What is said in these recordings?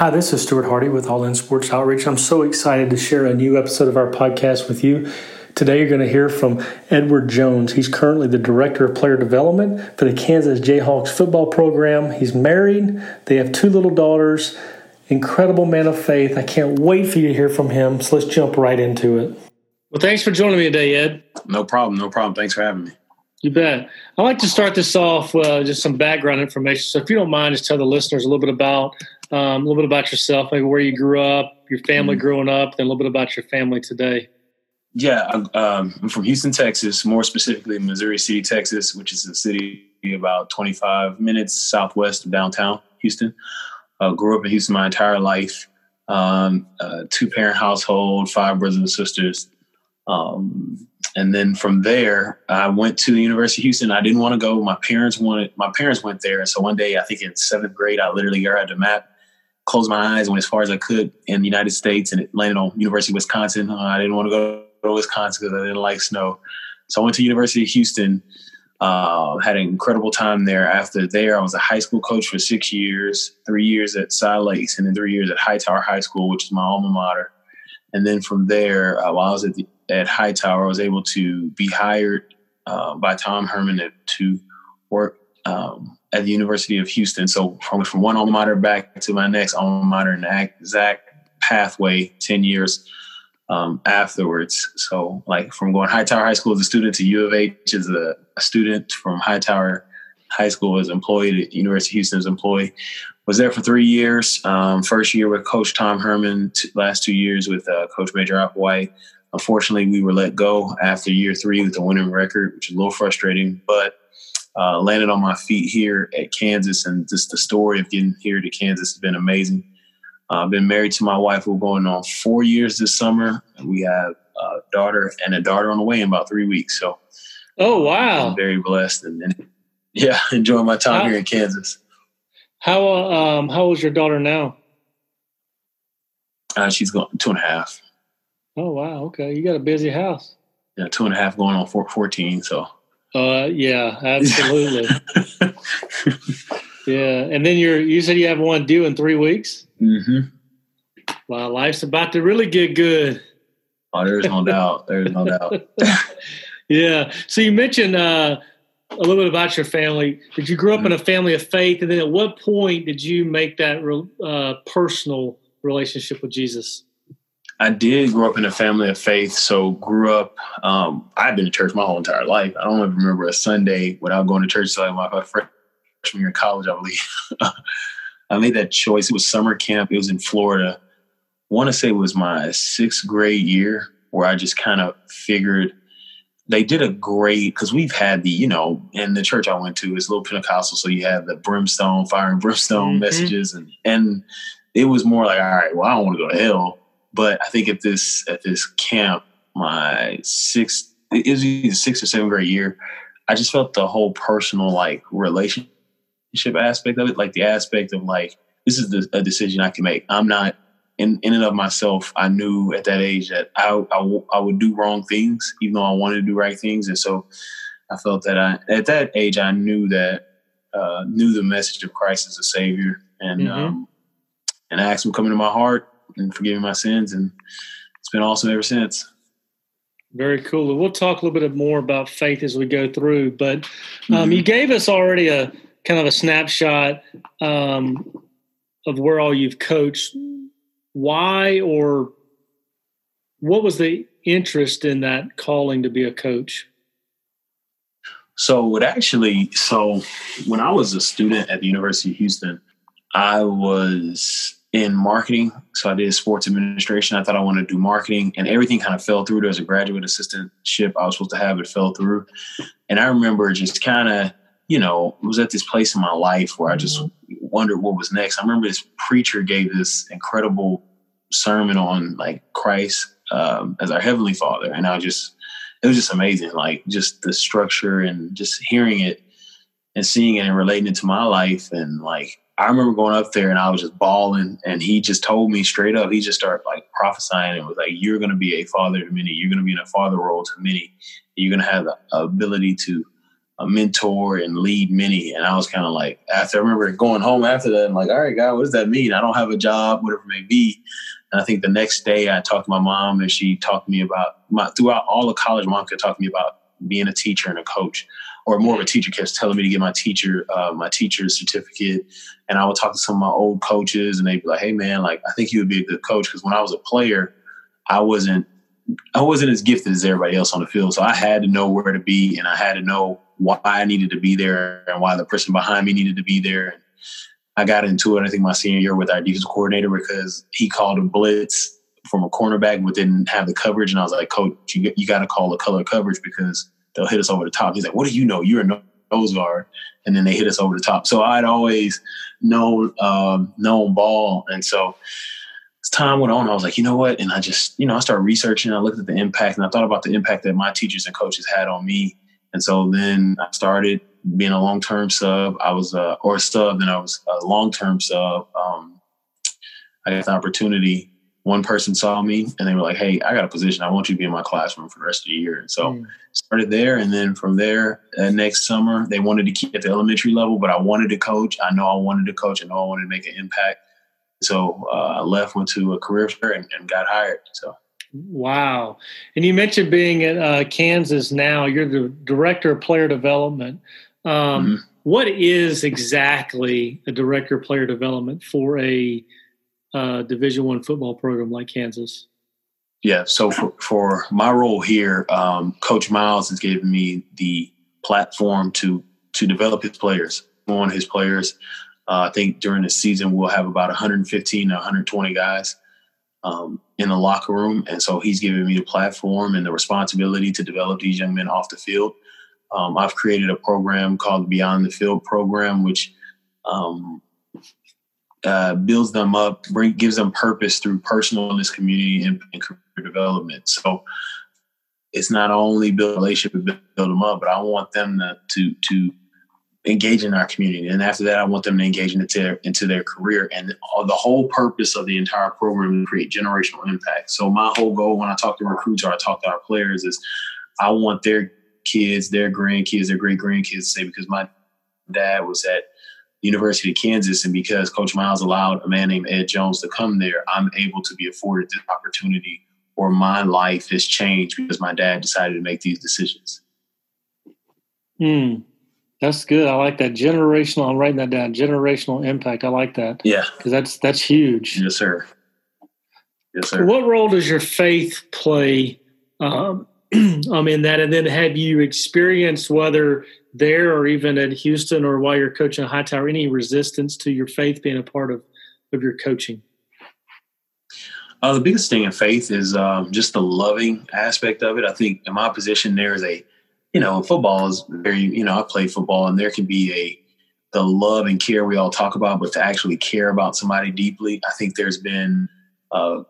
Hi, this is Stuart Hardy with All In Sports Outreach. I'm so excited to share a new episode of our podcast with you. Today, you're going to hear from Edward Jones. He's currently the Director of Player Development for the Kansas Jayhawks football program. He's married, they have two little daughters. Incredible man of faith. I can't wait for you to hear from him. So let's jump right into it. Well, thanks for joining me today, Ed. No problem. No problem. Thanks for having me. You bet. I'd like to start this off uh, just some background information. So, if you don't mind, just tell the listeners a little bit about um, a little bit about yourself, maybe where you grew up, your family mm-hmm. growing up, then a little bit about your family today. Yeah, um, I'm from Houston, Texas, more specifically Missouri City, Texas, which is a city about 25 minutes southwest of downtown Houston. Uh, grew up in Houston my entire life. Um, uh, two parent household, five brothers and sisters. Um, and then from there, I went to the University of Houston. I didn't want to go. My parents wanted. My parents went there. and So one day, I think in seventh grade, I literally grabbed a map, closed my eyes, and went as far as I could in the United States, and it landed on University of Wisconsin. Uh, I didn't want to go to Wisconsin because I didn't like snow. So I went to University of Houston. Uh, had an incredible time there. After there, I was a high school coach for six years, three years at Cy Lakes, and then three years at Hightower High School, which is my alma mater. And then from there, uh, while I was at the at Hightower, I was able to be hired uh, by Tom Herman to work um, at the University of Houston. So from from one alma mater back to my next alma mater the exact pathway, ten years um, afterwards. So like from going Hightower High School as a student to U of H as a, a student, from Hightower High School as employed at University of Houston as employee. Was there for three years. Um, first year with Coach Tom Herman, t- last two years with uh, Coach Major Applewhite. Unfortunately, we were let go after year three with a winning record, which is a little frustrating, but uh, landed on my feet here at Kansas. And just the story of getting here to Kansas has been amazing. Uh, I've been married to my wife. We're going on four years this summer. We have a daughter and a daughter on the way in about three weeks. So, oh, wow. I'm very blessed. And, and yeah, enjoying my time how, here in Kansas. How, um, how old is your daughter now? Uh, she's going two and a half. Oh wow, okay. You got a busy house. Yeah, two and a half going on four, 14, so. Uh yeah, absolutely. yeah. And then you're you said you have one due in three weeks? Mm-hmm. Wow, life's about to really get good. Oh, there's no doubt. There's no doubt. yeah. So you mentioned uh, a little bit about your family. Did you grow up mm-hmm. in a family of faith? And then at what point did you make that uh, personal relationship with Jesus? I did grow up in a family of faith, so grew up. Um, I've been to church my whole entire life. I don't even remember a Sunday without going to church until like my freshman year in college, I believe. I made that choice. It was summer camp. It was in Florida. I want to say it was my sixth grade year where I just kind of figured they did a great because we've had the you know in the church I went to is a little Pentecostal, so you have the brimstone, fire and brimstone mm-hmm. messages, and and it was more like all right, well I don't want to go to hell but I think at this at this camp, my sixth it was either sixth or seventh grade year, I just felt the whole personal like relationship aspect of it, like the aspect of like this is the, a decision I can make. I'm not in in and of myself. I knew at that age that I, I, I would do wrong things, even though I wanted to do right things, and so I felt that I at that age I knew that uh, knew the message of Christ as a Savior, and mm-hmm. um, and I asked Him come into my heart and forgiving my sins. And it's been awesome ever since. Very cool. We'll talk a little bit more about faith as we go through, but um, mm-hmm. you gave us already a kind of a snapshot um, of where all you've coached. Why or what was the interest in that calling to be a coach? So it actually, so when I was a student at the University of Houston, I was in marketing. So I did sports administration. I thought I wanted to do marketing and everything kind of fell through. There was a graduate assistantship I was supposed to have, it fell through. And I remember just kind of, you know, was at this place in my life where I just wondered what was next. I remember this preacher gave this incredible sermon on like Christ um, as our heavenly father. And I just, it was just amazing. Like just the structure and just hearing it and seeing it and relating it to my life and like I remember going up there and I was just bawling, and he just told me straight up. He just started like prophesying and was like, "You're going to be a father to many. You're going to be in a father role to many. You're going to have the ability to a mentor and lead many. And I was kind of like, after I remember going home after that, I'm like, all right, God, what does that mean? I don't have a job, whatever it may be. And I think the next day I talked to my mom and she talked to me about my throughout all of college, mom could talk to me about being a teacher and a coach, or more of a teacher kept telling me to get my teacher, uh, my teacher's certificate. And I would talk to some of my old coaches and they'd be like, hey man, like I think you would be a good coach. Cause when I was a player, I wasn't I wasn't as gifted as everybody else on the field. So I had to know where to be and I had to know why I needed to be there and why the person behind me needed to be there. And I got into it, I think, my senior year with our defense coordinator because he called a blitz from a cornerback but didn't have the coverage. And I was like, Coach, you, you got to call the color coverage because they'll hit us over the top. He's like, What do you know? You're a nose guard. And then they hit us over the top. So I'd always known um, known ball. And so as time went on, I was like, you know what? And I just, you know, I started researching. I looked at the impact and I thought about the impact that my teachers and coaches had on me and so then I started being a long term sub. I was a, or a sub, then I was a long term sub. Um, I got the opportunity. One person saw me and they were like, Hey, I got a position. I want you to be in my classroom for the rest of the year. And so mm. started there. And then from there, uh, next summer, they wanted to keep at the elementary level, but I wanted to coach. I know I wanted to coach. I know I wanted to make an impact. So uh, I left, went to a career fair and, and got hired. So Wow. And you mentioned being at uh, Kansas now. You're the director of player development. Um, mm-hmm. what is exactly a director of player development for a uh, Division One football program like Kansas? Yeah. So for, for my role here, um, Coach Miles has given me the platform to to develop his players, on his players. Uh, I think during the season we'll have about 115 to 120 guys um, in the locker room. And so he's given me the platform and the responsibility to develop these young men off the field. Um, I've created a program called Beyond the Field program, which um, uh, builds them up, bring, gives them purpose through personal in this community and, and, career development. So it's not only build relationship, build them up, but I want them to to, to engage in our community. And after that, I want them to engage into their, into their career. And all, the whole purpose of the entire program is to create generational impact. So my whole goal when I talk to recruits or I talk to our players is I want their kids, their grandkids, their great grandkids to say, because my dad was at University of Kansas, and because Coach Miles allowed a man named Ed Jones to come there, I'm able to be afforded this opportunity or my life has changed because my dad decided to make these decisions. Hmm. That's good. I like that generational. I'm writing that down. Generational impact. I like that. Yeah, because that's that's huge. Yes, sir. Yes, sir. What role does your faith play um, um, in that? And then have you experienced whether there or even at Houston or while you're coaching Hightower any resistance to your faith being a part of of your coaching? Uh, the biggest thing in faith is um, just the loving aspect of it. I think in my position there is a you know, football is very, you know, I play football and there can be a, the love and care we all talk about, but to actually care about somebody deeply, I think there's been a,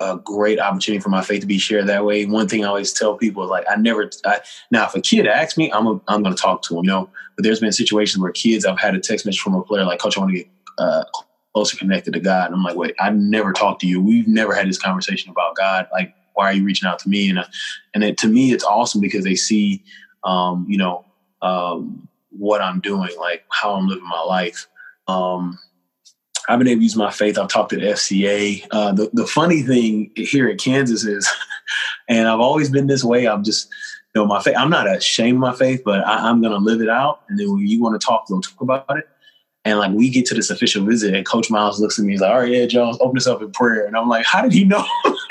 a great opportunity for my faith to be shared that way. One thing I always tell people is like, I never, I, now if a kid asks me, I'm, a, I'm going to talk to them, you know, but there's been situations where kids, I've had a text message from a player like, coach, I want to get uh, closer connected to God. And I'm like, wait, I never talked to you. We've never had this conversation about God. Like, why are you reaching out to me? And uh, and it, to me, it's awesome because they see, um, you know, um, what I'm doing, like how I'm living my life. Um, I've been able to use my faith. I've talked to the FCA. Uh, the, the funny thing here in Kansas is, and I've always been this way. I'm just, you know, my faith. I'm not ashamed of my faith, but I, am going to live it out. And then when you want to talk, we'll talk about it. And like we get to this official visit, and Coach Miles looks at me. He's like, "All right, yeah, Jones, open us up in prayer." And I'm like, "How did he know?"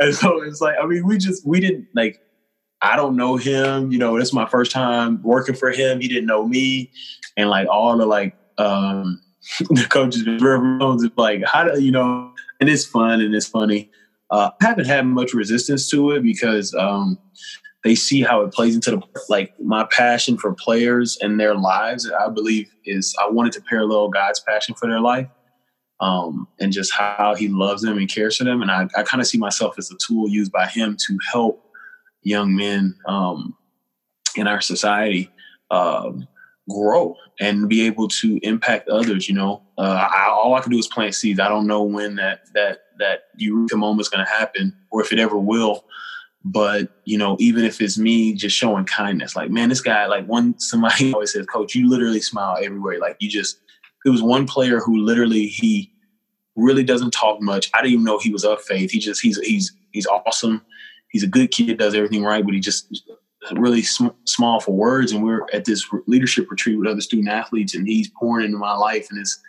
and so it's like, I mean, we just we didn't like. I don't know him. You know, it's my first time working for him. He didn't know me, and like all the like um the coaches, Jones, like, how do you know? And it's fun and it's funny. Uh, I haven't had much resistance to it because um, they see how it plays into the like my passion for players and their lives. I believe is I wanted to parallel God's passion for their life, um, and just how He loves them and cares for them. And I, I kind of see myself as a tool used by Him to help young men um, in our society um, grow and be able to impact others. You know, uh, I, all I can do is plant seeds. I don't know when that that that eureka is going to happen or if it ever will But you know, even if it's me just showing kindness, like man, this guy, like one somebody always says, Coach, you literally smile everywhere. Like you just, it was one player who literally he really doesn't talk much. I didn't even know he was of faith. He just he's he's he's awesome. He's a good kid, does everything right, but he just really sm- small for words. And we're at this leadership retreat with other student athletes, and he's pouring into my life in this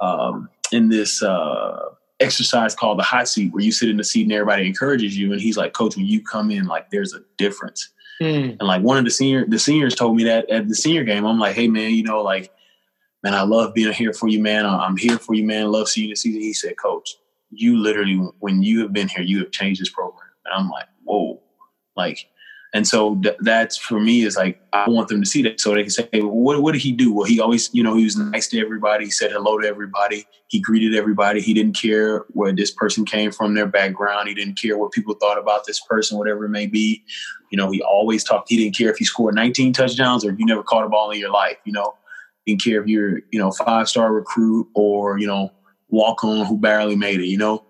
um, in this uh, exercise called the hot seat, where you sit in the seat and everybody encourages you. And he's like, "Coach, when you come in, like there's a difference." Mm. And like one of the senior the seniors told me that at the senior game, I'm like, "Hey man, you know, like." Man, I love being here for you, man. I'm here for you, man. Love seeing you this season. He said, Coach, you literally, when you have been here, you have changed this program. And I'm like, whoa, like and so th- that's for me is like I want them to see that so they can say, hey, what what did he do? Well, he always, you know, he was nice to everybody. He said hello to everybody. He greeted everybody. He didn't care where this person came from, their background. He didn't care what people thought about this person, whatever it may be. You know, he always talked. He didn't care if he scored 19 touchdowns or if you never caught a ball in your life. You know, didn't care if you're, you know, five star recruit or you know, walk on who barely made it. You know,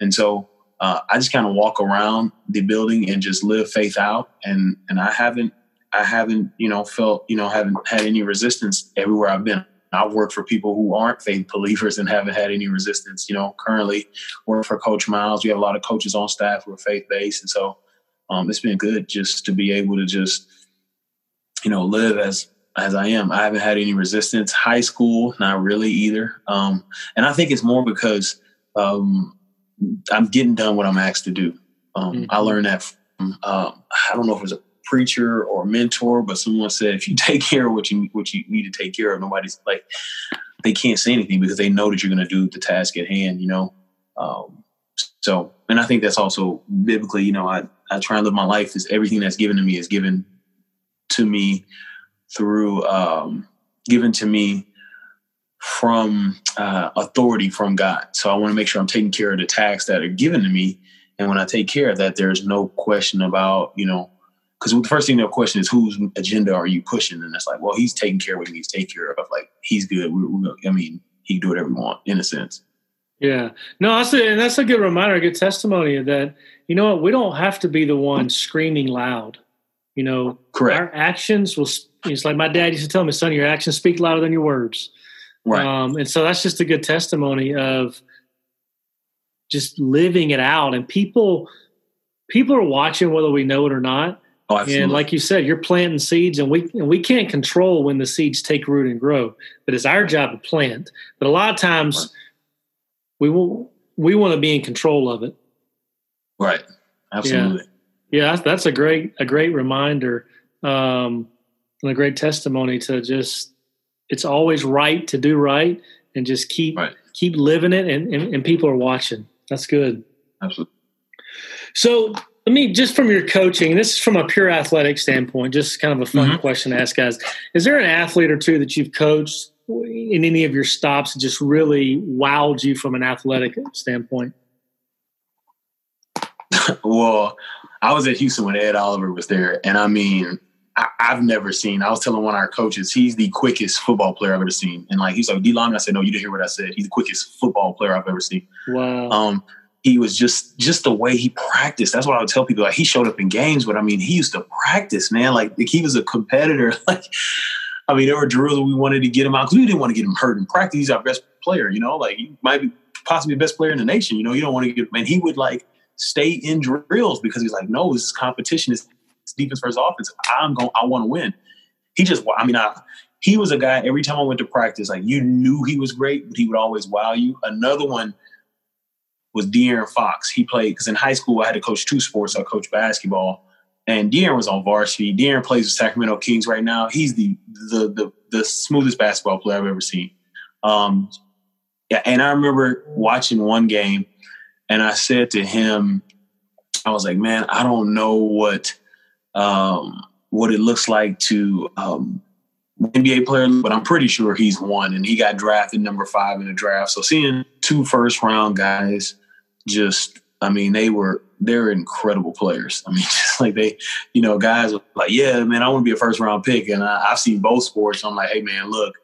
and so uh, I just kind of walk around the building and just live faith out. And and I haven't I haven't you know felt you know haven't had any resistance everywhere I've been. I've worked for people who aren't faith believers and haven't had any resistance. You know, currently work for Coach Miles. We have a lot of coaches on staff who are faith based, and so um, it's been good just to be able to just you know live as as I am. I haven't had any resistance. High school, not really either. Um, and I think it's more because um, I'm getting done what I'm asked to do. Um, mm-hmm. I learned that from um, I don't know if it was a preacher or a mentor, but someone said if you take care of what you what you need to take care of, nobody's like they can't say anything because they know that you're going to do the task at hand. You know, um, so and I think that's also biblically. You know, I I try and live my life is everything that's given to me is given to me through um, given to me from uh, authority from God. So I want to make sure I'm taking care of the tasks that are given to me. And when I take care of that, there's no question about, you know, because the first thing they'll question is whose agenda are you pushing? And it's like, well, he's taking care of what he needs to take care of. Like he's good. We're, we're, I mean, he can do whatever we want in a sense. Yeah. No, that's a, and that's a good reminder, a good testimony that, you know what, we don't have to be the one screaming loud. You know, correct. Our actions will, it's like my dad used to tell me, son, your actions speak louder than your words. Right. Um, and so that's just a good testimony of just living it out. And people people are watching whether we know it or not. Oh, and like you said, you're planting seeds, and we and we can't control when the seeds take root and grow. But it's our job to plant. But a lot of times, right. we will we want to be in control of it. Right. Absolutely. Yeah, yeah that's, that's a great a great reminder um, and a great testimony to just it's always right to do right and just keep right. keep living it and, and, and people are watching. That's good. Absolutely. So let me just from your coaching this is from a pure athletic standpoint just kind of a fun mm-hmm. question to ask guys. Is there an athlete or two that you've coached in any of your stops that just really wowed you from an athletic standpoint? Well i was at houston when ed oliver was there and i mean I, have never seen. I was telling one of our coaches, he's the quickest football player I've ever seen. And like he's like, D Long, I said, No, you didn't hear what I said. He's the quickest football player I've ever seen. Wow. Um, he was just just the way he practiced. That's what I would tell people. Like he showed up in games, but I mean, he used to practice, man. Like, like he was a competitor. Like, I mean, there were drills we wanted to get him out because we didn't want to get him hurt in practice. He's our best player, you know. Like he might be possibly the best player in the nation. You know, you don't want to get. And he would like stay in drills because he's like, no, this competition is defense versus offense. I'm going. I want to win. He just. I mean, I. He was a guy. Every time I went to practice, like you knew he was great, but he would always wow you. Another one was De'Aaron Fox. He played because in high school I had to coach two sports. I coached basketball, and De'Aaron was on varsity. De'Aaron plays with Sacramento Kings right now. He's the the the, the smoothest basketball player I've ever seen. Um, yeah, and I remember watching one game, and I said to him, I was like, "Man, I don't know what um, what it looks like to um, NBA player, but I'm pretty sure he's one, and he got drafted number five in the draft. So seeing two first round guys, just I mean, they were they're incredible players. I mean, just like they, you know, guys like, yeah, man, I want to be a first round pick, and I, have seen both sports. I'm like, hey, man, look,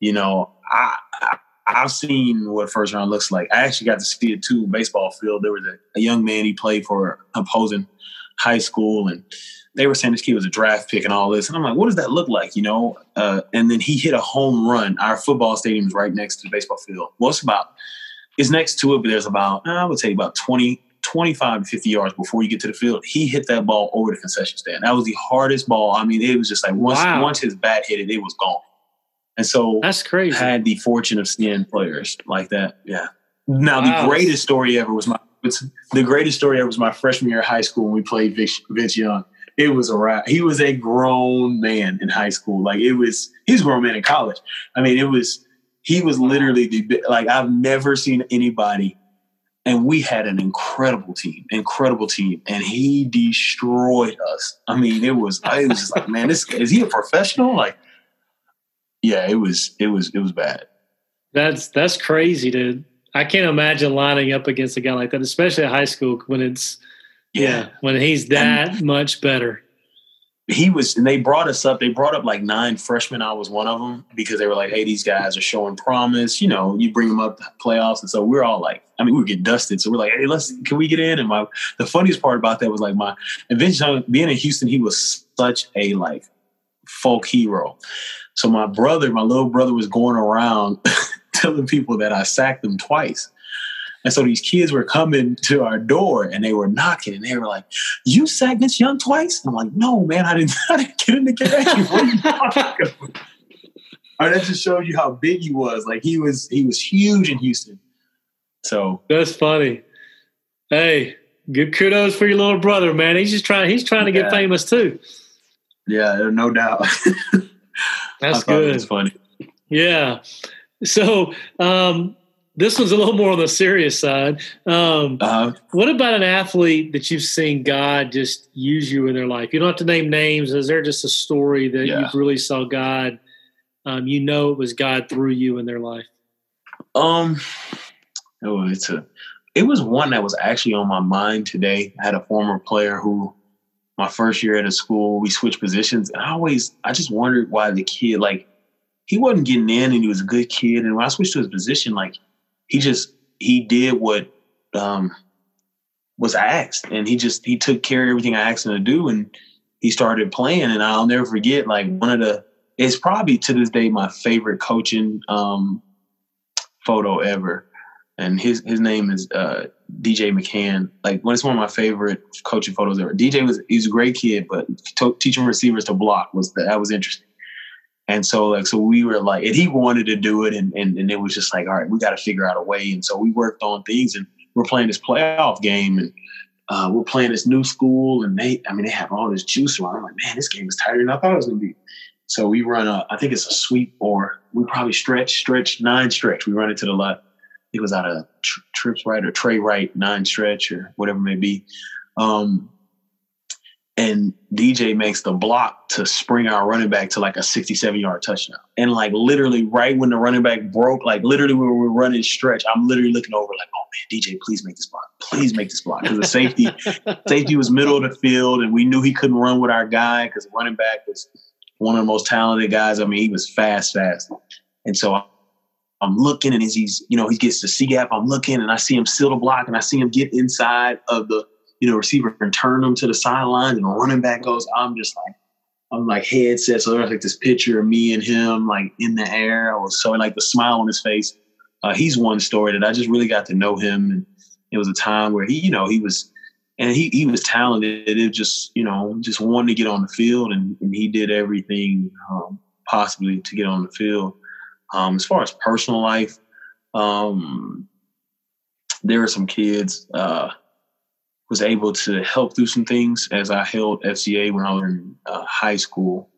you know, I, I I've seen what first round looks like. I actually got to see it too. Baseball field. There was a, a young man he played for opposing high school, and they were saying this kid was a draft pick and all this. And I'm like, what does that look like? You know? Uh, and then he hit a home run. Our football stadium is right next to the baseball field. Well, it's about, it's next to it, but there's about, I would say about 20, 25 to 50 yards before you get to the field. He hit that ball over the concession stand. That was the hardest ball. I mean, it was just like once, wow. once his bat hit it, it was gone. And so that's crazy. I had the fortune of seeing players like that. Yeah. Now wow. the greatest story ever was my it's the greatest story ever was my freshman year of high school when we played Vince, Vince Young it was a wrap. He was a grown man in high school. Like it was, he's a grown man in college. I mean, it was, he was literally the, like, I've never seen anybody. And we had an incredible team, incredible team. And he destroyed us. I mean, it was, it was just like, man, this, is he a professional? Like, yeah, it was, it was, it was bad. That's, that's crazy dude. I can't imagine lining up against a guy like that, especially at high school when it's, yeah. When he's that and much better. He was, and they brought us up. They brought up like nine freshmen. I was one of them because they were like, "Hey, these guys are showing promise." You know, you bring them up the playoffs, and so we're all like, I mean, we were getting dusted. So we're like, "Hey, let's can we get in?" And my the funniest part about that was like my eventually being in Houston, he was such a like folk hero. So my brother, my little brother, was going around telling people that I sacked them twice. And so these kids were coming to our door and they were knocking and they were like, You sacked Vince Young twice? I'm like, No, man, I didn't, I didn't get in the game. What are you talking about? All right, that just shows you how big he was. Like he was he was huge in Houston. So that's funny. Hey, good kudos for your little brother, man. He's just trying he's trying to get famous too. Yeah, no doubt. that's good. It's funny. Yeah. So um this one's a little more on the serious side. Um, uh-huh. What about an athlete that you've seen God just use you in their life? You don't have to name names. Is there just a story that yeah. you really saw God? Um, you know, it was God through you in their life. Um, oh, it's a. It was one that was actually on my mind today. I had a former player who, my first year at a school, we switched positions, and I always, I just wondered why the kid, like, he wasn't getting in, and he was a good kid, and when I switched to his position, like he just he did what um, was asked, and he just he took care of everything I asked him to do, and he started playing. And I'll never forget like one of the it's probably to this day my favorite coaching um, photo ever. And his his name is uh, DJ McCann. Like when it's one of my favorite coaching photos ever. DJ was he's a great kid, but teaching receivers to block was that was interesting. And so like so we were like and he wanted to do it and and, and it was just like, all right, we got to figure out a way. And so we worked on things and we're playing this playoff game and uh, we're playing this new school and they I mean they have all this juice around. I'm like, man, this game is tighter than I thought it was gonna be. So we run a I think it's a sweep or we probably stretch, stretch, nine stretch. We run it to the left. It was out of trips right or tray right, nine stretch or whatever it may be. Um, and DJ makes the block to spring our running back to like a 67 yard touchdown. And like literally right when the running back broke, like literally when we were running stretch, I'm literally looking over like, oh man, DJ, please make this block. Please make this block. Because the safety, safety was middle of the field and we knew he couldn't run with our guy because running back was one of the most talented guys. I mean, he was fast, fast. And so I'm looking and as he's, you know, he gets the C gap, I'm looking and I see him seal the block and I see him get inside of the you know, receiver and turn them to the sideline and the running back goes, I'm just like, I'm like headset. So there's like this picture of me and him like in the air. I was showing like the smile on his face. Uh, he's one story that I just really got to know him. And it was a time where he, you know, he was, and he, he was talented. It was just, you know, just wanted to get on the field and, and he did everything um, possibly to get on the field. Um, as far as personal life, um, there are some kids, uh, was able to help through some things as I held FCA when I was in uh, high school,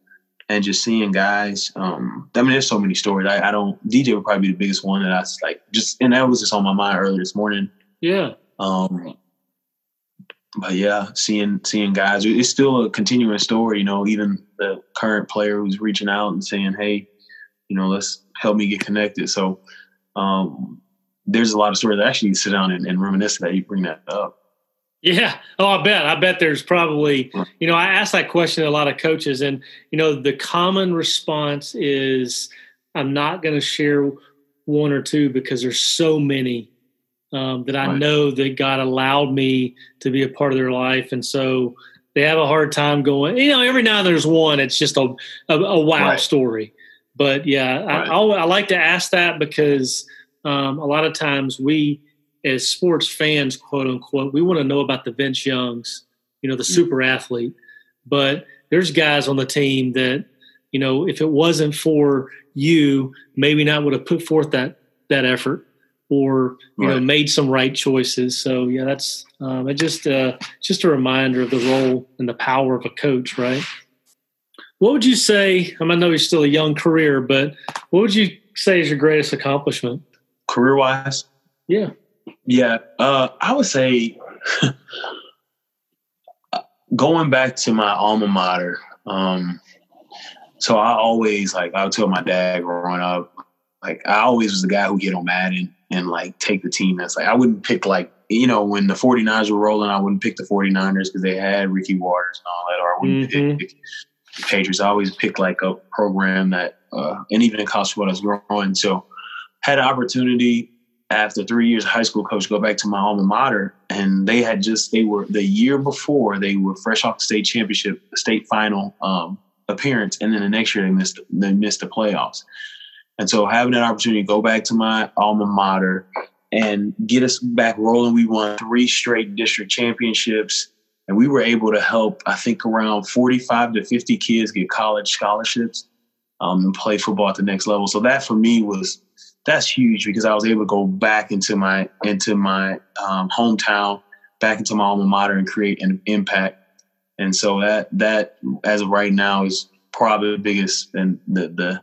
and just seeing guys. Um, I mean, there's so many stories. I, I, don't. DJ would probably be the biggest one that I like. Just and that was just on my mind earlier this morning. Yeah. Um. But yeah, seeing seeing guys, it's still a continuing story. You know, even the current player who's reaching out and saying, "Hey, you know, let's help me get connected." So, um, there's a lot of stories. I actually need to sit down and, and reminisce that you bring that up. Yeah. Oh, I bet. I bet there's probably, you know, I ask that question to a lot of coaches, and, you know, the common response is, I'm not going to share one or two because there's so many um, that I right. know that God allowed me to be a part of their life, and so they have a hard time going. You know, every now and there's one. It's just a a, a wow right. story. But yeah, right. I, I, like to ask that because um, a lot of times we, as sports fans, quote unquote, we want to know about the Vince Youngs, you know, the mm-hmm. super athlete. But there's guys on the team that, you know, if it wasn't for you, maybe not would have put forth that that effort or you right. know made some right choices. So yeah, that's um, it. Just uh, just a reminder of the role and the power of a coach, right? What would you say? I, mean, I know you're still a young career, but what would you say is your greatest accomplishment? Career wise? Yeah. Yeah. Uh, I would say going back to my alma mater. Um, so I always like I would tell my dad growing up, like I always was the guy who get on Madden and like take the team that's like I wouldn't pick like you know when the 49ers were rolling, I wouldn't pick the 49ers because they had Ricky Watters and all that, or I wouldn't mm-hmm. pick Patriots. I always pick like a program that, uh, and even in college football, I was growing. So had an opportunity after three years of high school coach go back to my alma mater, and they had just they were the year before they were fresh off the state championship, state final um, appearance, and then the next year they missed they missed the playoffs. And so having that opportunity to go back to my alma mater and get us back rolling, we won three straight district championships and we were able to help i think around 45 to 50 kids get college scholarships um, and play football at the next level so that for me was that's huge because i was able to go back into my into my um, hometown back into my alma mater and create an impact and so that that as of right now is probably the biggest and the the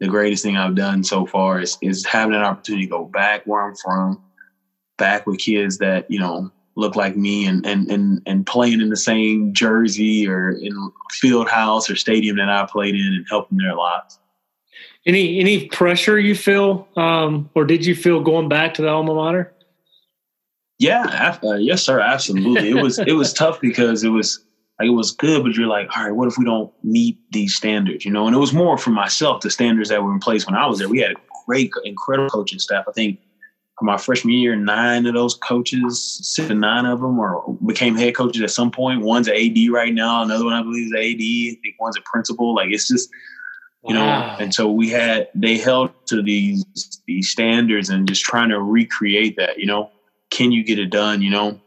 the greatest thing I've done so far is is having an opportunity to go back where I'm from, back with kids that you know look like me and and and and playing in the same jersey or in field house or stadium that I played in and helping their lives. Any any pressure you feel, um, or did you feel going back to the alma mater? Yeah, uh, yes, sir, absolutely. It was it was tough because it was like it was good, but you're like, all right, what if we don't meet these standards? You know, and it was more for myself the standards that were in place when I was there. We had a great, incredible coaching staff. I think my freshman year, nine of those coaches, six to nine of them, or became head coaches at some point. One's an AD right now. Another one I believe is an AD. I think one's a principal. Like it's just, you wow. know. And so we had they held to these these standards and just trying to recreate that. You know, can you get it done? You know,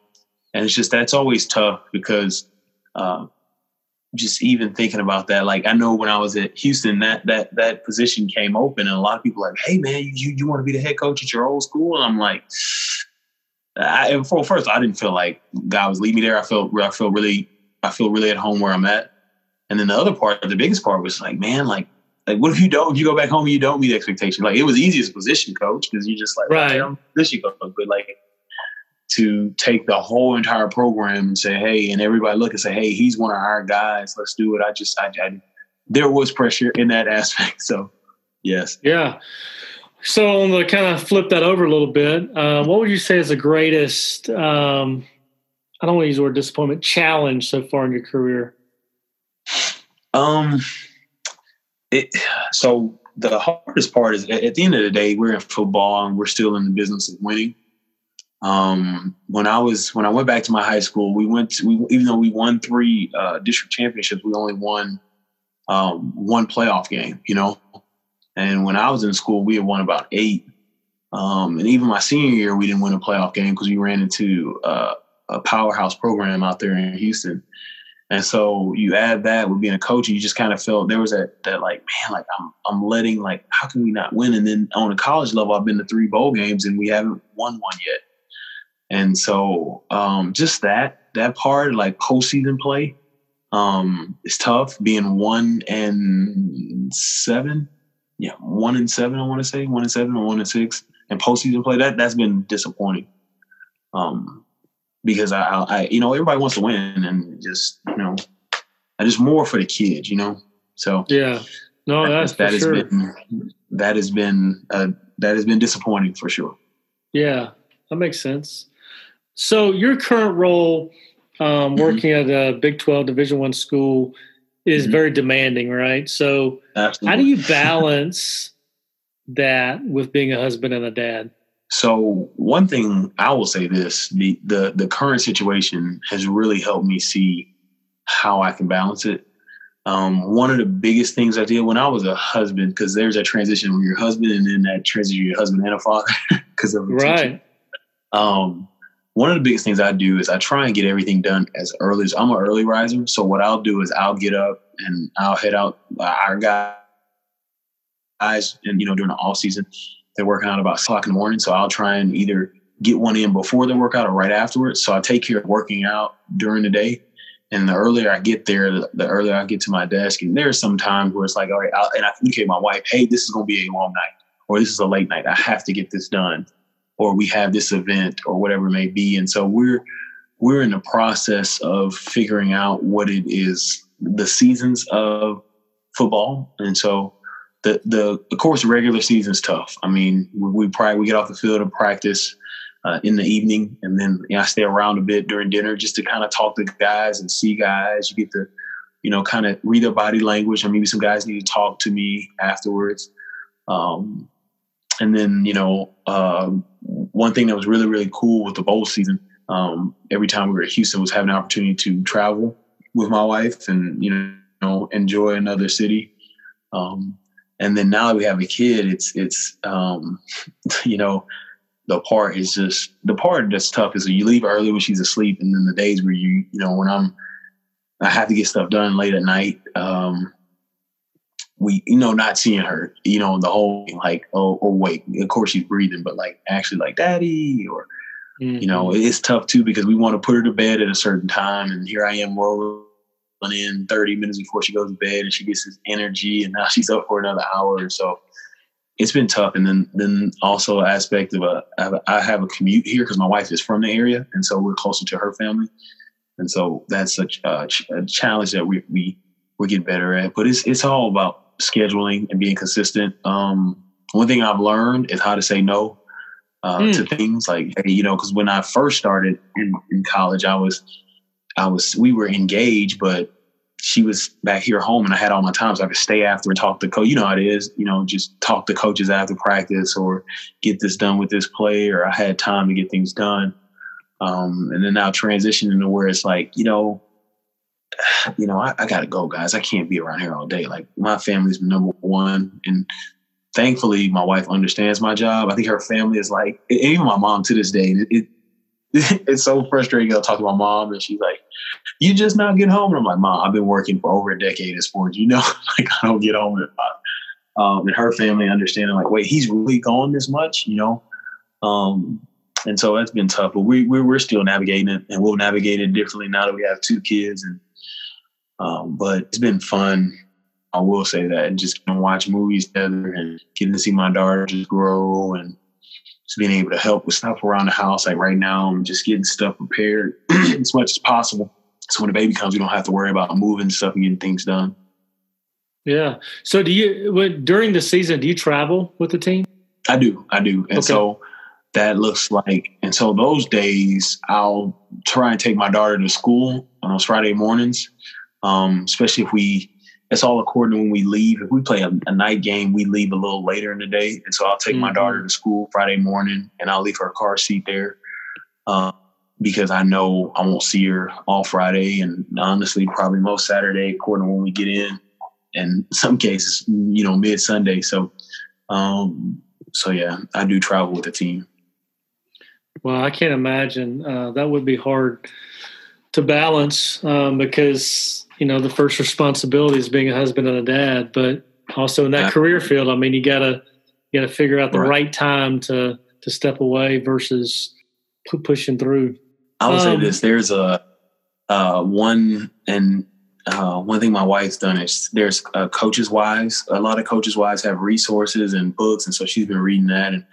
and it's just that's always tough because uh, just even thinking about that, like I know when I was at Houston, that that that position came open, and a lot of people like, "Hey, man, you you want to be the head coach at your old school?" And I'm like, I, for first, I didn't feel like God was leading me there. I felt I feel really I feel really at home where I'm at. And then the other part, the biggest part, was like, man, like like what if you don't? If you go back home and you don't meet expectations? Like it was easiest position coach because you just like right. Okay, position coach, but like to take the whole entire program and say, hey, and everybody look and say, hey, he's one of our guys. Let's do it. I just, I, I there was pressure in that aspect. So, yes. Yeah. So, to kind of flip that over a little bit, uh, what would you say is the greatest, um, I don't want to use the word disappointment, challenge so far in your career? Um, it, so the hardest part is at the end of the day, we're in football and we're still in the business of winning. Um, when I was when I went back to my high school, we went to, we, even though we won three uh, district championships, we only won um, one playoff game. You know, and when I was in school, we had won about eight. Um, and even my senior year, we didn't win a playoff game because we ran into uh, a powerhouse program out there in Houston. And so you add that with being a coach, and you just kind of felt there was that that like, man, like I'm I'm letting like how can we not win? And then on a college level, I've been to three bowl games and we haven't won one yet. And so um, just that that part, like postseason play, um, is tough. Being one and seven, yeah, one and seven. I want to say one and seven or one and six, and postseason play that that's been disappointing. Um, because I, I, you know, everybody wants to win, and just you know, I just more for the kids, you know. So yeah, no, that's that, that has sure. been that has been uh, that has been disappointing for sure. Yeah, that makes sense. So your current role, um, mm-hmm. working at a Big Twelve Division One school, is mm-hmm. very demanding, right? So Absolutely. how do you balance that with being a husband and a dad? So one thing I will say this: the the the current situation has really helped me see how I can balance it. Um, one of the biggest things I did when I was a husband, because there's that transition when you're a husband and then that transition you're husband and a father because of right. Um, one of the biggest things I do is I try and get everything done as early as I'm an early riser. So what I'll do is I'll get up and I'll head out. Our guys, and you know, during the off season, they're working out about six o'clock in the morning. So I'll try and either get one in before the workout or right afterwards. So I take care of working out during the day. And the earlier I get there, the, earlier I get to my desk. And there's some times where it's like, all right, I'll, and I communicate my wife, hey, this is going to be a long night, or this is a late night. I have to get this done, or we have this event, or whatever it may be. And so we're we're in the process of figuring out what it is, the seasons of football, and so the the of course regular season is tough. I mean, we, we probably we get off the field and practice uh, in the evening, and then you know, I stay around a bit during dinner just to kind of talk to guys and see guys. You get to you know kind of read their body language, and maybe some guys need to talk to me afterwards. Um, and then you know uh, one thing that was really really cool with the bowl season. Um, every time we were at Houston, was having an opportunity to travel with my wife and you know enjoy another city. Um, and then now that we have a kid, it's it's um, you know the part is just the part that's tough is you leave early when she's asleep, and then the days where you you know when I'm I have to get stuff done late at night. Um, we you know not seeing her, you know the whole like oh oh wait, of course she's breathing, but like actually like daddy or mm-hmm. you know mm-hmm. it's tough too because we want to put her to bed at a certain time, and here I am rolling in 30 minutes before she goes to bed and she gets this energy and now she's up for another hour. Or so it's been tough. And then then also aspect of a I have a commute here because my wife is from the area and so we're closer to her family. And so that's such a, a challenge that we we we get better at. But it's it's all about scheduling and being consistent. Um, one thing I've learned is how to say no uh, mm. to things like hey, you know because when I first started in, in college I was I was we were engaged, but she was back here home and I had all my time so I could stay after and talk to coach. You know how it is, you know, just talk to coaches after practice or get this done with this play or I had time to get things done. Um, and then now transitioning to where it's like, you know, you know, I, I gotta go, guys. I can't be around here all day. Like my family's number one. And thankfully my wife understands my job. I think her family is like, even my mom to this day, it, it's so frustrating. I'll talk to my mom and she's like, You just not get home. And I'm like, Mom, I've been working for over a decade in sports. You know, like I don't get home at. Um, and her family understanding like, wait, he's really gone this much, you know? Um, and so that's been tough, but we, we're, we're still navigating it and we'll navigate it differently now that we have two kids. And, um, but it's been fun. I will say that and just watch movies together and getting to see my daughter just grow and just being able to help with stuff around the house. Like right now, I'm just getting stuff prepared as much as possible. So when the baby comes, we don't have to worry about moving stuff and getting things done. Yeah. So do you during the season? Do you travel with the team? I do. I do. And okay. so that looks like. And so those days, I'll try and take my daughter to school on those Friday mornings, um, especially if we it's all according to when we leave. If we play a, a, night game, we leave a little later in the day. And so I'll take mm-hmm. my daughter to school Friday morning and I'll leave her car seat there uh, because I know I won't see her all Friday and honestly, probably most Saturday, according to when we get in. And some cases, you know, mid Sunday. So, um, so yeah, I do travel with the team. Well, I can't imagine uh, that would be hard to balance um, because you know the first responsibility is being a husband and a dad, but also in that career field, I mean, you gotta you gotta figure out the right, right time to to step away versus p- pushing through. I would um, say this: there's a uh, one and uh, one thing my wife's done is there's uh, coaches wives. A lot of coaches wives have resources and books, and so she's been reading that and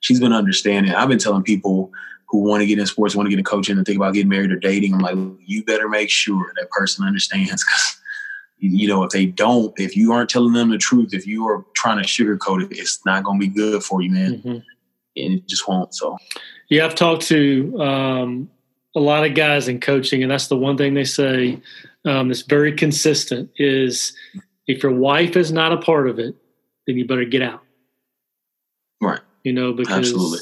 she's been understanding. I've been telling people who want to get in sports, want to get in coaching, and think about getting married or dating. I'm like, you better make sure that person understands because you know if they don't, if you aren't telling them the truth, if you are trying to sugarcoat it, it's not going to be good for you, man, mm-hmm. and it just won't. So, yeah, I've talked to um, a lot of guys in coaching, and that's the one thing they say um, that's very consistent is if your wife is not a part of it, then you better get out. Right. You know, because Absolutely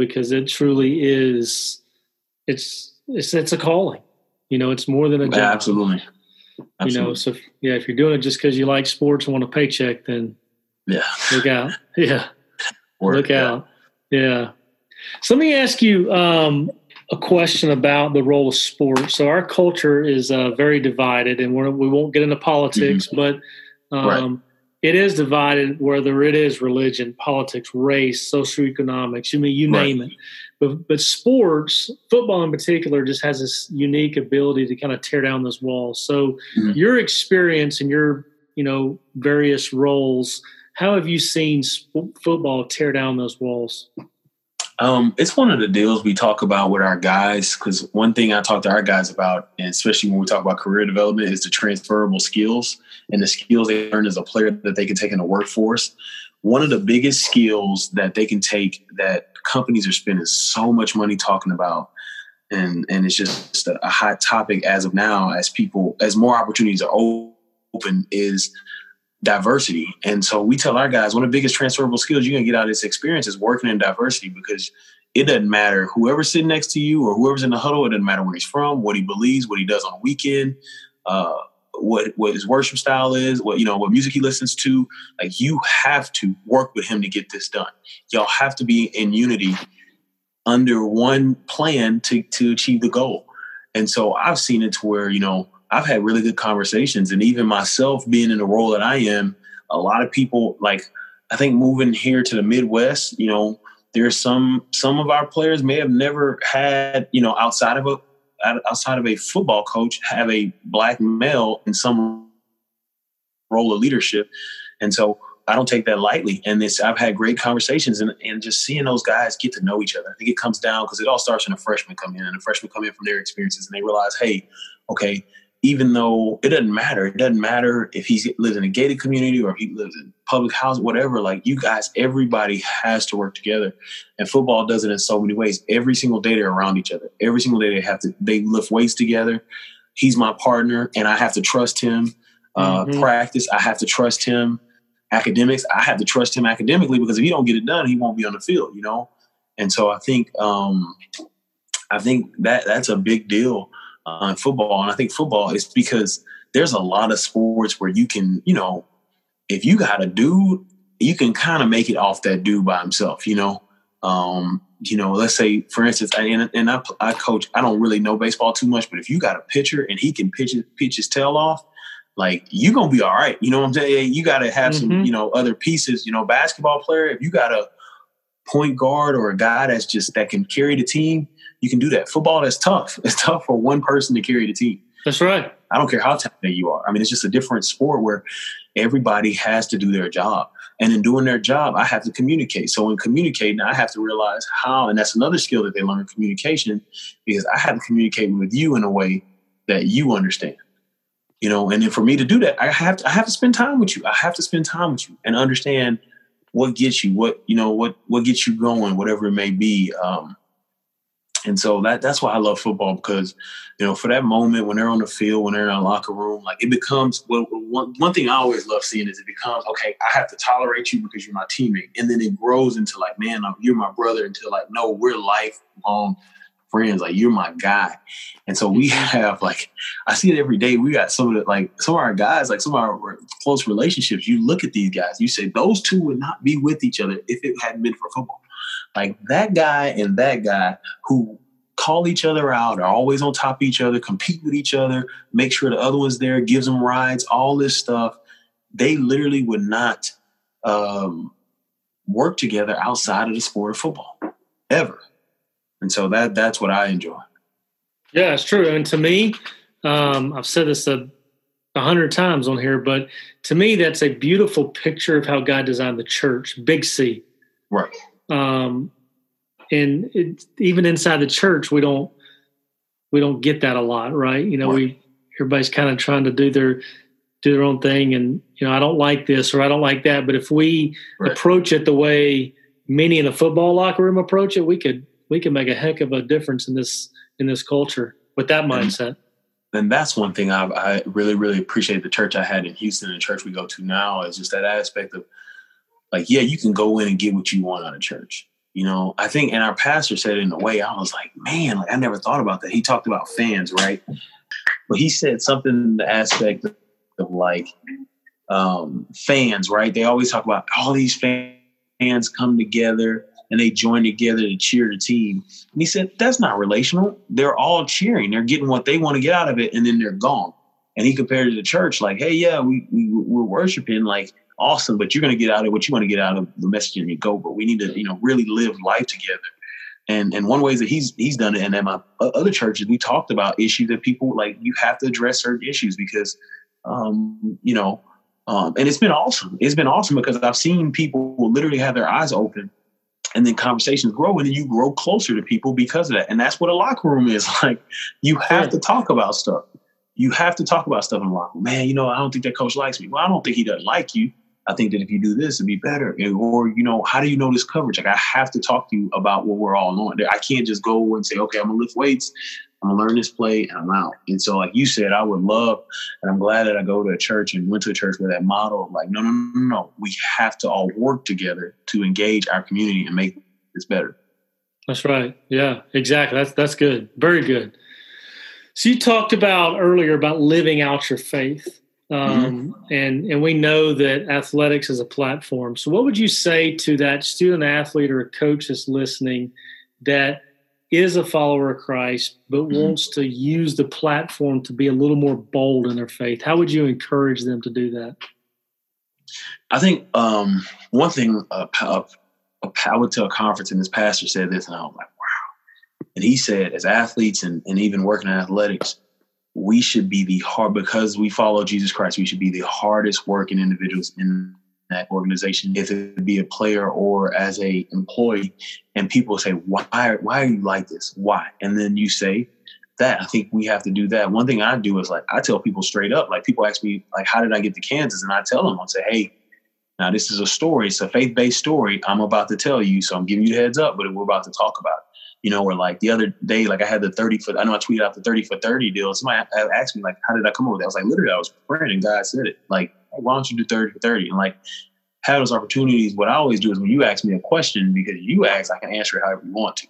because it truly is. It's it's it's a calling. You know, it's more than a job. Yeah, absolutely. absolutely. You know, so if, yeah, if you're doing it just because you like sports and want a paycheck, then yeah, look out. Yeah, Work, look out. Yeah. yeah. So let me ask you um, a question about the role of sports. So our culture is uh, very divided, and we're, we will not get into politics, mm-hmm. but um, right. it is divided. Whether it is religion, politics, race, socioeconomics, you mean you right. name it. But but sports, football in particular, just has this unique ability to kind of tear down those walls. So mm-hmm. your experience and your you know various roles. How have you seen sp- football tear down those walls? Um, it's one of the deals we talk about with our guys because one thing I talk to our guys about, and especially when we talk about career development, is the transferable skills and the skills they learn as a player that they can take in the workforce. One of the biggest skills that they can take that companies are spending so much money talking about, and and it's just a, a hot topic as of now, as people as more opportunities are open, is diversity. And so we tell our guys one of the biggest transferable skills you're gonna get out of this experience is working in diversity because it doesn't matter whoever's sitting next to you or whoever's in the huddle, it doesn't matter where he's from, what he believes, what he does on weekend, uh, what what his worship style is, what you know, what music he listens to. Like you have to work with him to get this done. Y'all have to be in unity under one plan to to achieve the goal. And so I've seen it to where, you know, I've had really good conversations, and even myself being in the role that I am, a lot of people like I think moving here to the Midwest, you know, there's some some of our players may have never had, you know, outside of a outside of a football coach, have a black male in some role of leadership, and so I don't take that lightly. And this I've had great conversations, and and just seeing those guys get to know each other. I think it comes down because it all starts when a freshman come in, and the freshmen come in from their experiences, and they realize, hey, okay, even though it doesn't matter. It doesn't matter if he lives in a gated community or if he lives in public housing, whatever. Like you guys, everybody has to work together, and football does it in so many ways. Every single day they're around each other. Every single day they have to they lift weights together. He's my partner, and I have to trust him. Uh, mm-hmm. Practice, I have to trust him. Academics, I have to trust him academically because if he don't get it done, he won't be on the field. You know, and so I think um, I think that that's a big deal on football. And I think football is because there's a lot of sports where you can, you know, if you got a dude, you can kind of make it off that dude by himself, you know. Um, you know, let's say, for instance, and, and I, I coach. I don't really know baseball too much, but if you got a pitcher and he can pitch pitch his tail off, like you're gonna be all right. You know what I'm saying? You got to have mm-hmm. some, you know, other pieces. You know, basketball player. If you got a point guard or a guy that's just that can carry the team, you can do that. Football is tough. It's tough for one person to carry the team. That's right. I don't care how talented you are. I mean, it's just a different sport where everybody has to do their job. And in doing their job, I have to communicate. So in communicating, I have to realize how, and that's another skill that they learn communication, because I have to communicate with you in a way that you understand. You know, and then for me to do that, I have to I have to spend time with you. I have to spend time with you and understand what gets you, what you know, what what gets you going, whatever it may be. Um, and so that that's why I love football because, you know, for that moment when they're on the field, when they're in a locker room, like it becomes well, one one thing I always love seeing is it becomes okay. I have to tolerate you because you're my teammate, and then it grows into like, man, you're my brother. Until like, no, we're lifelong friends. Like you're my guy, and so we have like I see it every day. We got some of the like some of our guys, like some of our close relationships. You look at these guys, you say those two would not be with each other if it hadn't been for football like that guy and that guy who call each other out, are always on top of each other, compete with each other, make sure the other one's there, gives them rides, all this stuff. They literally would not um, work together outside of the sport of football ever. And so that that's what I enjoy. Yeah, it's true. And to me, um, I've said this a, a hundred times on here, but to me, that's a beautiful picture of how God designed the church, big C. Right. Um, and it, even inside the church, we don't we don't get that a lot, right? You know, right. we everybody's kind of trying to do their do their own thing, and you know, I don't like this or I don't like that. But if we right. approach it the way many in the football locker room approach it, we could we can make a heck of a difference in this in this culture with that mindset. And that's one thing I, I really really appreciate the church I had in Houston and the church we go to now is just that aspect of like, yeah, you can go in and get what you want out of church. You know, I think, and our pastor said it in a way I was like, man, like I never thought about that. He talked about fans, right? But he said something in the aspect of like um, fans, right? They always talk about all these fans come together and they join together to cheer the team. And he said, that's not relational. They're all cheering. They're getting what they want to get out of it, and then they're gone. And he compared it to church, like, hey, yeah, we, we we're worshiping, like, awesome, but you're going to get out of what you want to get out of the message and you go. But we need to, you know, really live life together. And and one way that he's he's done it, and at my other churches, we talked about issues that people like. You have to address certain issues because, um, you know, um, and it's been awesome. It's been awesome because I've seen people literally have their eyes open and then conversations grow and then you grow closer to people because of that. And that's what a locker room is like. You have to talk about stuff. You have to talk about stuff in the locker room. Man, you know, I don't think that coach likes me. Well, I don't think he doesn't like you. I think that if you do this, it'd be better. Or, you know, how do you know this coverage? Like, I have to talk to you about what we're all on. I can't just go and say, okay, I'm gonna lift weights, I'm gonna learn this play, and I'm out. And so, like you said, I would love, and I'm glad that I go to a church and went to a church where that model of like, no, no, no, no, we have to all work together to engage our community and make this better. That's right. Yeah, exactly. That's that's good. Very good. So you talked about earlier about living out your faith. Mm-hmm. Um, mm-hmm. and and we know that athletics is a platform. So, what would you say to that student athlete or a coach that's listening that is a follower of Christ but mm-hmm. wants to use the platform to be a little more bold in their faith? How would you encourage them to do that? I think um, one thing uh, I went to a conference and this pastor said this, and I was like, wow. And he said, as athletes and, and even working in athletics, we should be the hard because we follow Jesus Christ. We should be the hardest working individuals in that organization, if it be a player or as a employee. And people say, "Why? Why are you like this? Why?" And then you say that. I think we have to do that. One thing I do is like I tell people straight up. Like people ask me, like, "How did I get to Kansas?" And I tell them, I say, "Hey." Now this is a story. It's a faith-based story. I'm about to tell you, so I'm giving you the heads up. But we're about to talk about it you know, or like the other day, like I had the 30 foot, I know I tweeted out the 30 for 30 deal. Somebody asked me, like, how did I come up with that? I was like, literally, I was praying and God said it. Like, why don't you do 30 for 30? And like, have those opportunities. What I always do is when you ask me a question, because you ask, I can answer it however you want to.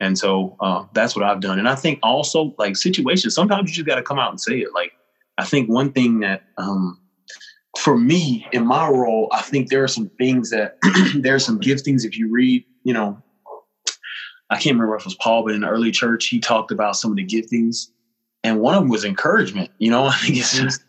And so uh, that's what I've done. And I think also, like, situations, sometimes you just got to come out and say it. Like, I think one thing that, um, for me in my role, I think there are some things that there are some giftings. If you read, you know, I can't remember if it was Paul, but in the early church, he talked about some of the giftings, and one of them was encouragement. You know, I think it's just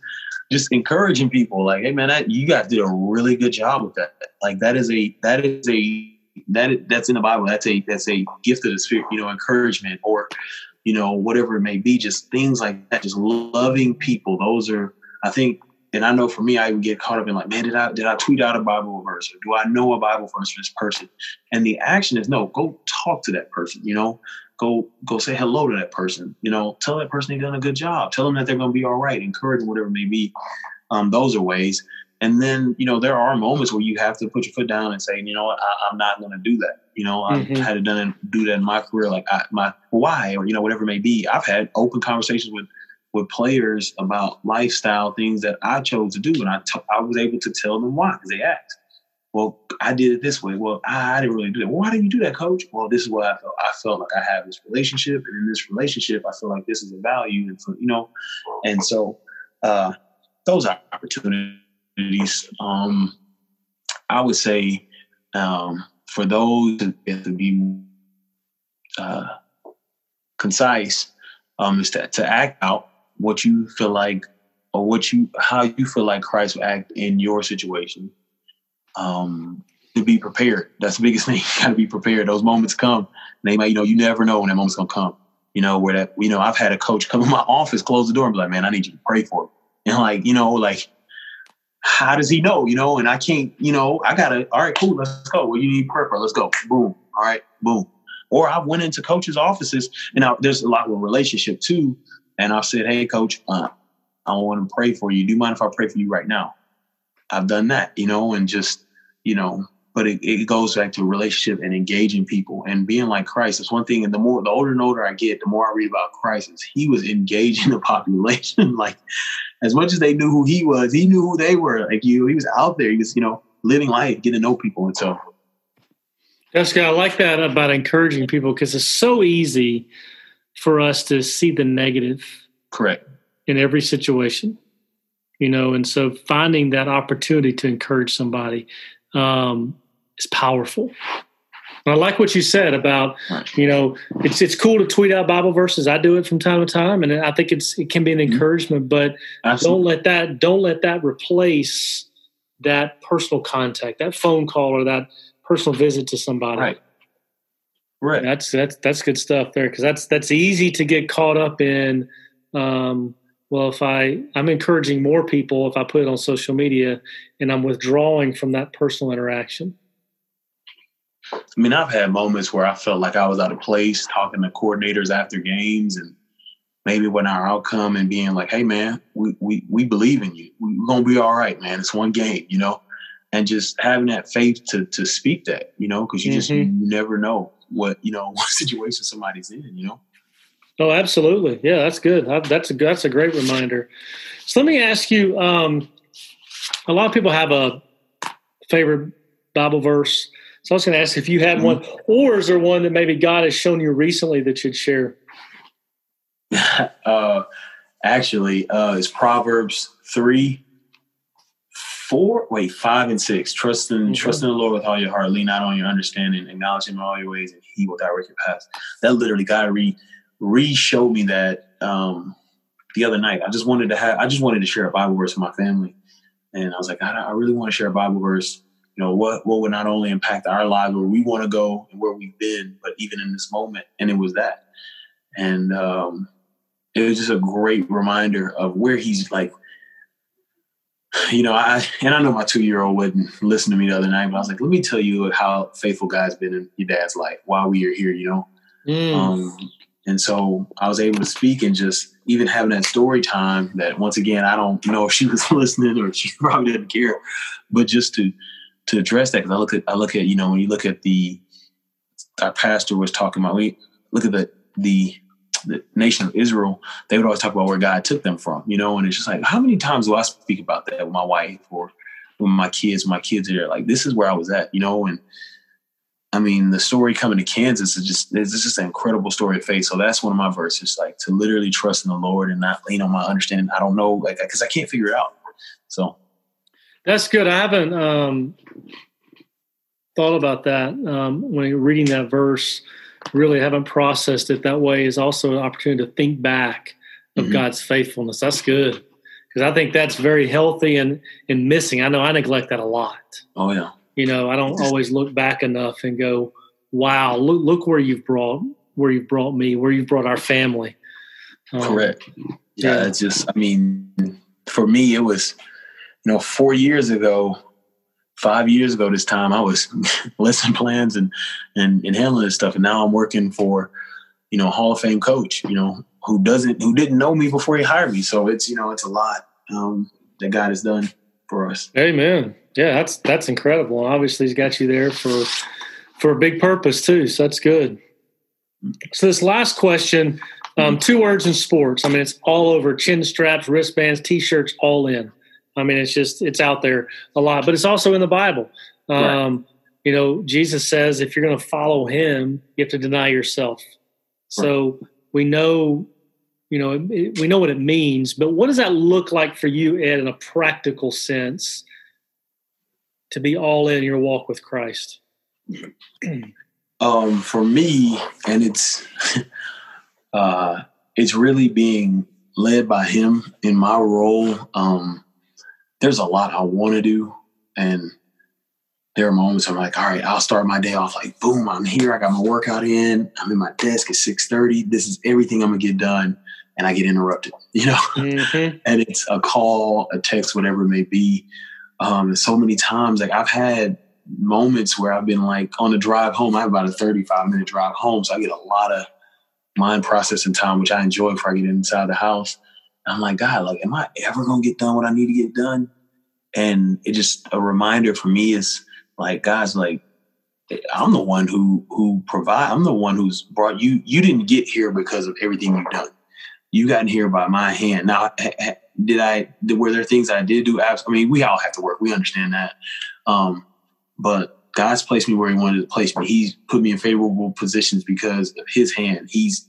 just encouraging people, like, hey man, that, you guys did a really good job with that. Like that is a that is a that that's in the Bible. That's a that's a gift of the spirit. You know, encouragement or you know whatever it may be, just things like that. Just loving people. Those are I think and I know for me, I would get caught up in like, man, did I did I tweet out a Bible verse or do I know a Bible verse for this person? And the action is no, go talk to that person, you know, go go say hello to that person, you know, tell that person they've done a good job, tell them that they're going to be all right, encourage them, whatever it may be. Um, those are ways. And then, you know, there are moments where you have to put your foot down and say, you know what, I, am not going to do that. You know, mm-hmm. I've had to done do that in my career, like I, my why or you know whatever it may be. I've had open conversations with with players about lifestyle things that I chose to do, and I, t- I was able to tell them why because they asked. Well, I did it this way. Well, I, didn't really do that. Well, why did you do that, coach? Well, this is what I felt. I felt like I have this relationship, and in this relationship, I feel like this is a value, and for, you know, and so uh, those opportunities. Um, I would say um, for those to be uh, concise, um, is to, to act out what you feel like or what you how you feel like Christ will act in your situation. Um, to be prepared. That's the biggest thing. You gotta be prepared. Those moments come. They might, you know, you never know when that moment's gonna come. You know, where that, you know, I've had a coach come in my office, close the door, and be like, man, I need you to pray for me. And like, you know, like, how does he know? You know, and I can't, you know, I gotta, all right, cool, let's go. Well, you need prayer let's go. Boom. All right, boom. Or I went into coaches' offices, and there's a lot of relationship too and I said, "Hey, coach, uh, I want to pray for you. Do you mind if I pray for you right now?" I've done that, you know, and just you know, but it, it goes back to relationship and engaging people and being like Christ. It's one thing, and the more the older and older I get, the more I read about Christ. Is he was engaging the population like as much as they knew who he was, he knew who they were. Like you, he was out there. He was you know living life, getting to know people, and so Jessica. I like that about encouraging people because it's so easy for us to see the negative. Correct. In every situation, you know, and so finding that opportunity to encourage somebody um, is powerful. And I like what you said about, you know, it's it's cool to tweet out Bible verses. I do it from time to time, and I think it's it can be an mm-hmm. encouragement. But Absolutely. don't let that don't let that replace that personal contact, that phone call, or that personal visit to somebody. Right. Right. That's that's that's good stuff there because that's that's easy to get caught up in. Um, well, if I I'm encouraging more people if I put it on social media, and I'm withdrawing from that personal interaction. I mean, I've had moments where I felt like I was out of place talking to coordinators after games and maybe when our outcome and being like, hey man, we we we believe in you. We're gonna be all right, man. It's one game, you know? And just having that faith to to speak that, you know, because you mm-hmm. just you never know what, you know, what situation somebody's in, you know. Oh, absolutely. Yeah, that's good. That's a that's a great reminder. So let me ask you, um, a lot of people have a favorite Bible verse. So I was going to ask if you had mm-hmm. one, or is there one that maybe God has shown you recently that you'd share? uh, actually, uh, it's Proverbs three, four, wait, five and six. Trust in mm-hmm. trust in the Lord with all your heart. Lean not on your understanding. Acknowledge Him in all your ways, and He will direct your paths. That literally God re re showed me that um, the other night. I just wanted to have. I just wanted to share a Bible verse with my family, and I was like, I, I really want to share a Bible verse you know what what would not only impact our lives where we want to go and where we've been but even in this moment and it was that and um it was just a great reminder of where he's like you know i and i know my two year old wouldn't listen to me the other night but i was like let me tell you how faithful god's been in your dad's life while we are here you know mm. um and so I was able to speak and just even having that story time that once again, I don't know if she was listening or she probably didn't care, but just to to address that because I look at I look at you know when you look at the our pastor was talking about we look at the the the nation of Israel, they would always talk about where God took them from, you know, and it's just like, how many times do I speak about that with my wife or with my kids? My kids are like, this is where I was at, you know, and I mean, the story coming to Kansas is just, it's just an incredible story of faith. So that's one of my verses, like to literally trust in the Lord and not lean on my understanding. I don't know, like, cause I can't figure it out. So that's good. I haven't um, thought about that um, when reading that verse. Really haven't processed it that way. Is also an opportunity to think back of mm-hmm. God's faithfulness. That's good because I think that's very healthy and and missing. I know I neglect that a lot. Oh yeah. You know, I don't always look back enough and go, "Wow, look look where you've brought where you've brought me, where you've brought our family." Um, Correct. Yeah, yeah, it's just. I mean, for me, it was you know, four years ago, five years ago this time, I was lesson plans and, and, and handling this stuff. And now I'm working for, you know, Hall of Fame coach, you know, who doesn't, who didn't know me before he hired me. So it's, you know, it's a lot um, that God has done for us. Amen. Yeah, that's, that's incredible. Obviously he's got you there for, for a big purpose too. So that's good. So this last question, um, two words in sports. I mean, it's all over chin straps, wristbands, t-shirts, all in. I mean, it's just it's out there a lot, but it's also in the Bible. Um, right. You know, Jesus says if you're going to follow Him, you have to deny yourself. Right. So we know, you know, we know what it means, but what does that look like for you, Ed, in a practical sense, to be all in your walk with Christ? um, for me, and it's uh, it's really being led by Him in my role. Um, there's a lot I want to do. And there are moments I'm like, all right, I'll start my day off like, boom, I'm here. I got my workout in. I'm in my desk at 6:30. This is everything I'm gonna get done. And I get interrupted, you know? Mm-hmm. and it's a call, a text, whatever it may be. Um, so many times, like I've had moments where I've been like on the drive home, I have about a 35 minute drive home. So I get a lot of mind processing time, which I enjoy before I get inside the house. I'm like, God, like, am I ever gonna get done what I need to get done? And it just a reminder for me is like, guys, like, I'm the one who who provide. I'm the one who's brought you. You didn't get here because of everything you've done. You got here by my hand. Now, did I? Were there things I did do? I mean, we all have to work. We understand that. Um, but God's placed me where He wanted to place me. He's put me in favorable positions because of His hand. He's,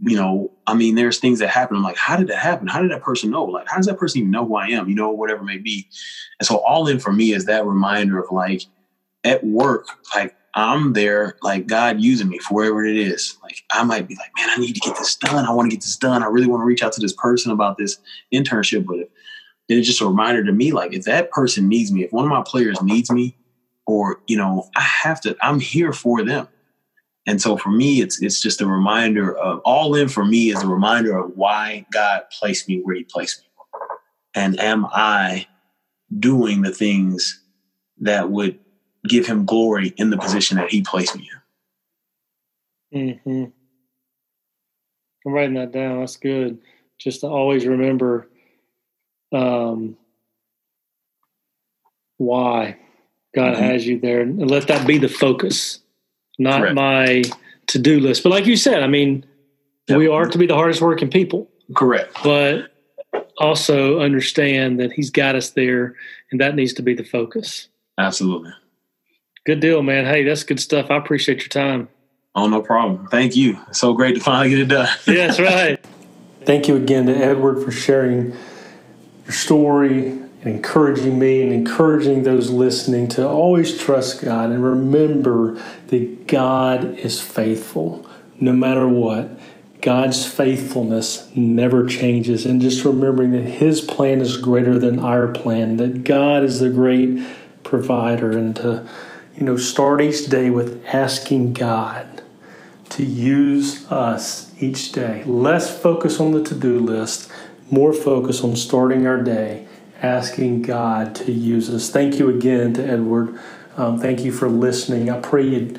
you know, I mean, there's things that happen. I'm like, how did that happen? How did that person know? Like, how does that person even know who I am? You know, whatever may be. And so, all in for me is that reminder of like, at work, like I'm there, like God using me for wherever it is. Like I might be like, man, I need to get this done. I want to get this done. I really want to reach out to this person about this internship. But it's just a reminder to me, like if that person needs me, if one of my players needs me, or you know, I have to, I'm here for them. And so for me, it's it's just a reminder of all in for me is a reminder of why God placed me where He placed me, and am I doing the things that would give Him glory in the position that He placed me in. Hmm. I'm writing that down. That's good. Just to always remember um, why God mm-hmm. has you there, and let that be the focus, not Correct. my to do list. But like you said, I mean, yep. we are to be the hardest working people. Correct. But also understand that He's got us there, and that needs to be the focus. Absolutely. Good deal, man. Hey, that's good stuff. I appreciate your time. Oh, no problem. Thank you. so great to finally get it done. yeah, that's right. Thank you again to Edward for sharing your story encouraging me and encouraging those listening to always trust God and remember that God is faithful no matter what. God's faithfulness never changes. And just remembering that His plan is greater than our plan, that God is the great provider, and to, you know, start each day with asking God to use us each day. Less focus on the to do list more focus on starting our day asking God to use us. Thank you again to Edward. Um, thank you for listening. I pray you'd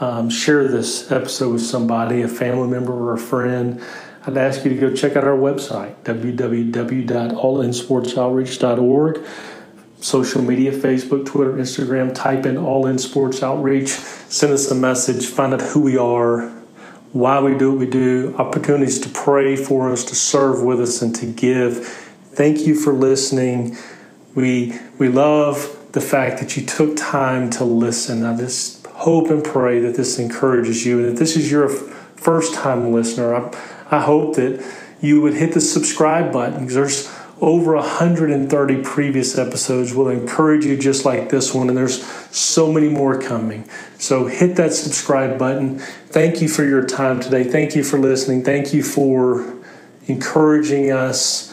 um, share this episode with somebody, a family member or a friend. I'd ask you to go check out our website, www.allinsportsoutreach.org. Social media, Facebook, Twitter, Instagram, type in All In Sports Outreach. Send us a message, find out who we are, why we do what we do, opportunities to pray for us, to serve with us, and to give. Thank you for listening. We we love the fact that you took time to listen. I just hope and pray that this encourages you, and that this is your first time listener. I, I hope that you would hit the subscribe button because there's over 130 previous episodes will encourage you just like this one and there's so many more coming so hit that subscribe button thank you for your time today thank you for listening thank you for encouraging us